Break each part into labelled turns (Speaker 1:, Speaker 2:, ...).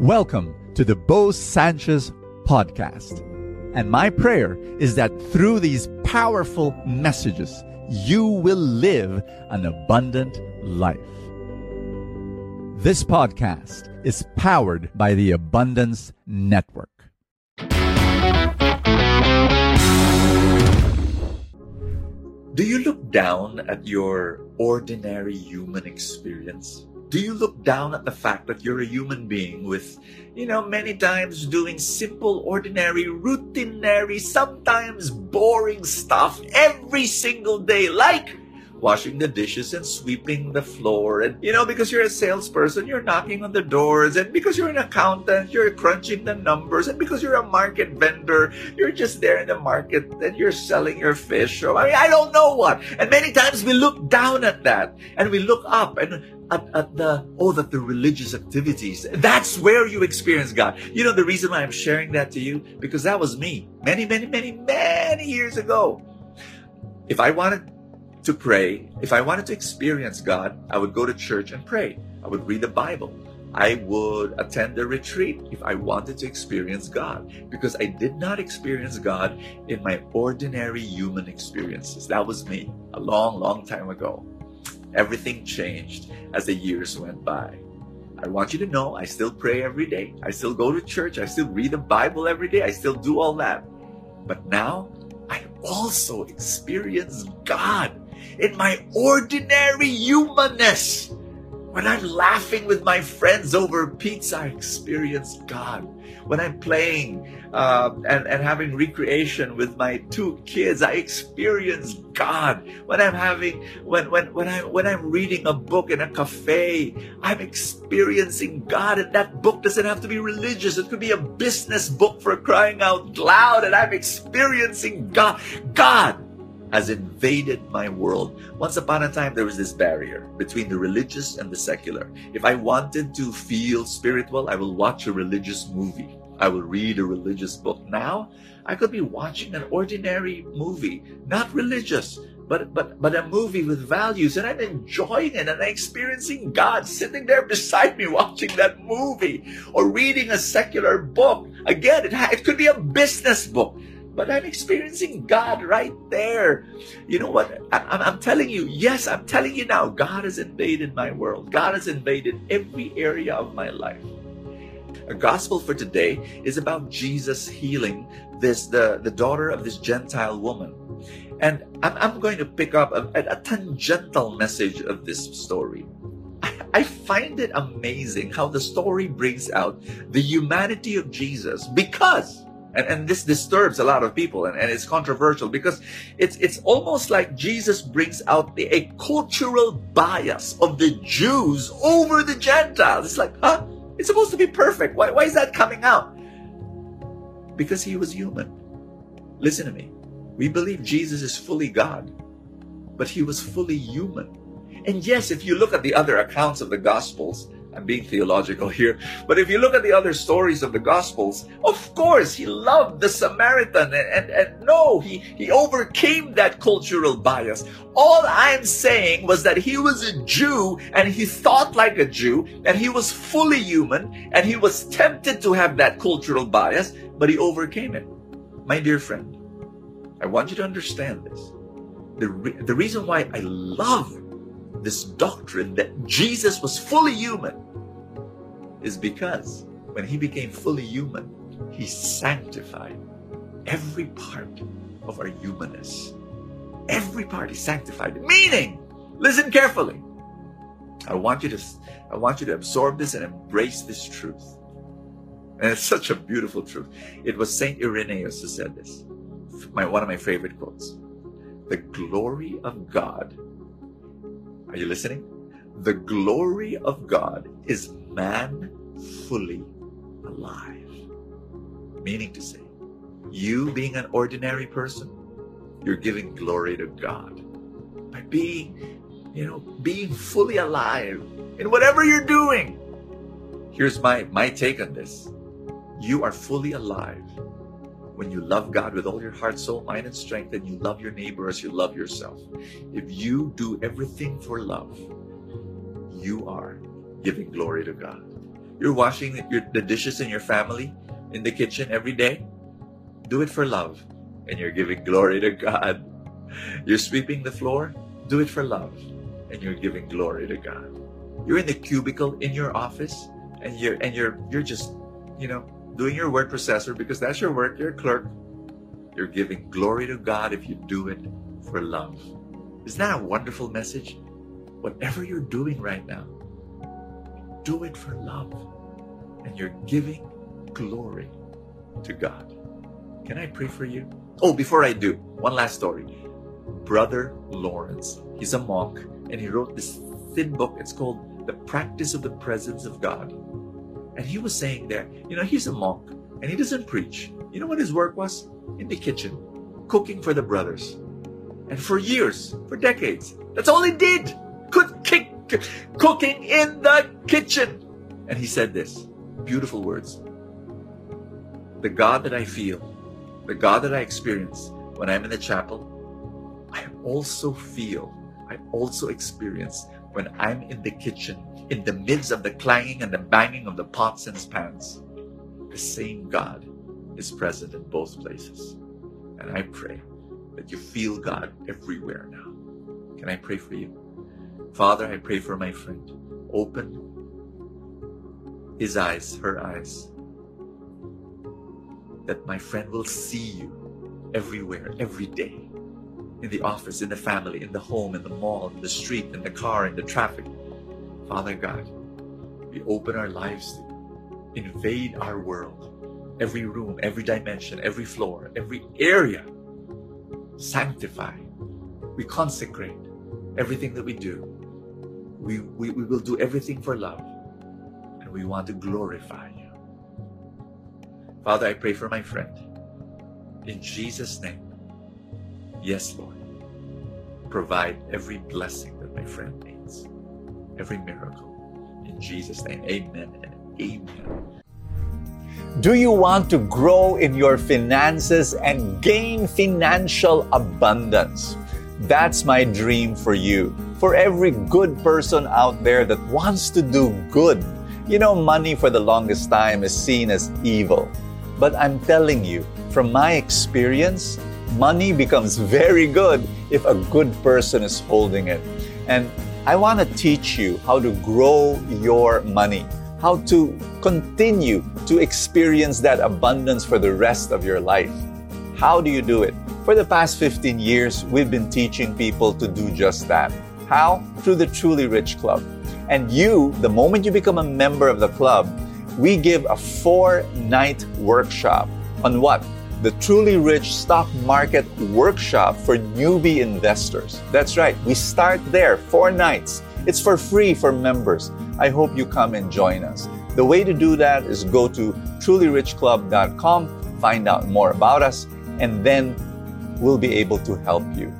Speaker 1: Welcome to the Bo Sanchez podcast. And my prayer is that through these powerful messages, you will live an abundant life. This podcast is powered by the Abundance Network.
Speaker 2: Do you look down at your ordinary human experience? Do you look down at the fact that you're a human being with, you know, many times doing simple, ordinary, routinary, sometimes boring stuff every single day, like washing the dishes and sweeping the floor. And, you know, because you're a salesperson, you're knocking on the doors. And because you're an accountant, you're crunching the numbers. And because you're a market vendor, you're just there in the market and you're selling your fish. Or, I mean, I don't know what. And many times we look down at that and we look up and at, at the oh that the religious activities that's where you experience god you know the reason why i'm sharing that to you because that was me many many many many years ago if i wanted to pray if i wanted to experience god i would go to church and pray i would read the bible I would attend a retreat if I wanted to experience God because I did not experience God in my ordinary human experiences. That was me a long, long time ago. Everything changed as the years went by. I want you to know I still pray every day. I still go to church. I still read the Bible every day. I still do all that. But now I also experience God in my ordinary humanness. When I'm laughing with my friends over pizza, I experience God. When I'm playing uh, and, and having recreation with my two kids, I experience God. When I'm having when when when I when I'm reading a book in a cafe, I'm experiencing God. And that book doesn't have to be religious. It could be a business book for crying out loud, and I'm experiencing God. God has invaded my world. Once upon a time, there was this barrier between the religious and the secular. If I wanted to feel spiritual, I will watch a religious movie. I will read a religious book. Now, I could be watching an ordinary movie, not religious, but but but a movie with values, and I'm enjoying it and I'm experiencing God sitting there beside me watching that movie or reading a secular book. Again, it, it could be a business book but I'm experiencing God right there. You know what? I, am telling you, yes, I'm telling you now, God has invaded my world. God has invaded every area of my life. A gospel for today is about Jesus healing this the, the daughter of this Gentile woman. And I'm, I'm going to pick up a, a tangential message of this story. I find it amazing how the story brings out the humanity of Jesus because and, and this disturbs a lot of people and, and it's controversial because it's it's almost like Jesus brings out the a cultural bias of the Jews over the Gentiles. It's like, huh? It's supposed to be perfect. Why, why is that coming out? Because he was human. Listen to me. We believe Jesus is fully God, but he was fully human. And yes, if you look at the other accounts of the Gospels, I'm being theological here, but if you look at the other stories of the Gospels, of course he loved the Samaritan, and, and, and no, he, he overcame that cultural bias. All I'm saying was that he was a Jew and he thought like a Jew and he was fully human and he was tempted to have that cultural bias, but he overcame it. My dear friend, I want you to understand this. The, re- the reason why I love this doctrine that Jesus was fully human is because when he became fully human, he sanctified every part of our humanness. Every part is sanctified. Meaning, listen carefully. I want you to I want you to absorb this and embrace this truth. And it's such a beautiful truth. It was Saint Irenaeus who said this. My one of my favorite quotes. The glory of God are you listening? The glory of God is man fully alive. Meaning to say, you being an ordinary person, you're giving glory to God by being, you know, being fully alive in whatever you're doing. Here's my, my take on this. You are fully alive when you love God with all your heart, soul, mind, and strength, and you love your neighbor as you love yourself. If you do everything for love, you are giving glory to God. You're washing the dishes in your family in the kitchen every day. Do it for love, and you're giving glory to God. You're sweeping the floor. Do it for love, and you're giving glory to God. You're in the cubicle in your office, and you're and you're you're just, you know, doing your word processor because that's your work. You're a clerk. You're giving glory to God if you do it for love. Isn't that a wonderful message? Whatever you're doing right now, do it for love. And you're giving glory to God. Can I pray for you? Oh, before I do, one last story. Brother Lawrence, he's a monk, and he wrote this thin book. It's called The Practice of the Presence of God. And he was saying there, you know, he's a monk and he doesn't preach. You know what his work was? In the kitchen, cooking for the brothers. And for years, for decades, that's all he did. Cooking, in the kitchen. And he said this beautiful words The God that I feel, the God that I experience when I'm in the chapel, I also feel, I also experience when I'm in the kitchen, in the midst of the clanging and the banging of the pots and pans. The same God is present in both places. And I pray that you feel God everywhere now. Can I pray for you? Father, I pray for my friend. Open his eyes, her eyes, that my friend will see you everywhere, every day. In the office, in the family, in the home, in the mall, in the street, in the car, in the traffic. Father God, we open our lives. Invade our world. Every room, every dimension, every floor, every area sanctify, we consecrate everything that we do. We, we, we will do everything for love, and we want to glorify you. Father, I pray for my friend. In Jesus' name, yes, Lord, provide every blessing that my friend needs, every miracle. In Jesus' name, amen and amen.
Speaker 1: Do you want to grow in your finances and gain financial abundance? That's my dream for you. For every good person out there that wants to do good. You know, money for the longest time is seen as evil. But I'm telling you, from my experience, money becomes very good if a good person is holding it. And I want to teach you how to grow your money how to continue to experience that abundance for the rest of your life. How do you do it? For the past 15 years, we've been teaching people to do just that. How? Through the Truly Rich Club. And you, the moment you become a member of the club, we give a four night workshop on what? The Truly Rich Stock Market Workshop for newbie investors. That's right, we start there, four nights. It's for free for members. I hope you come and join us. The way to do that is go to trulyrichclub.com, find out more about us, and then we'll be able to help you.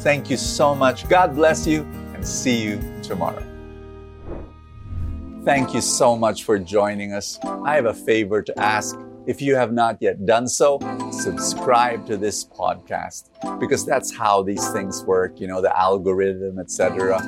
Speaker 1: Thank you so much. God bless you, and see you tomorrow. Thank you so much for joining us. I have a favor to ask. If you have not yet done so, subscribe to this podcast because that's how these things work, you know, the algorithm, etc.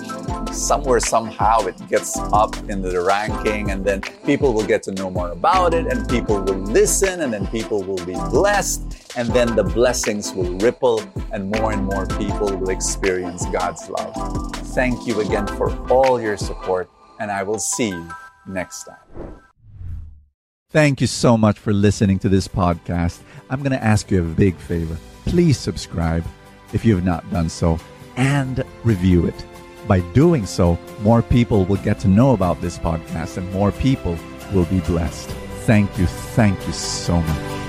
Speaker 1: Somewhere, somehow, it gets up into the ranking, and then people will get to know more about it, and people will listen, and then people will be blessed, and then the blessings will ripple, and more and more people will experience God's love. Thank you again for all your support, and I will see you next time. Thank you so much for listening to this podcast. I'm going to ask you a big favor. Please subscribe if you have not done so and review it. By doing so, more people will get to know about this podcast and more people will be blessed. Thank you. Thank you so much.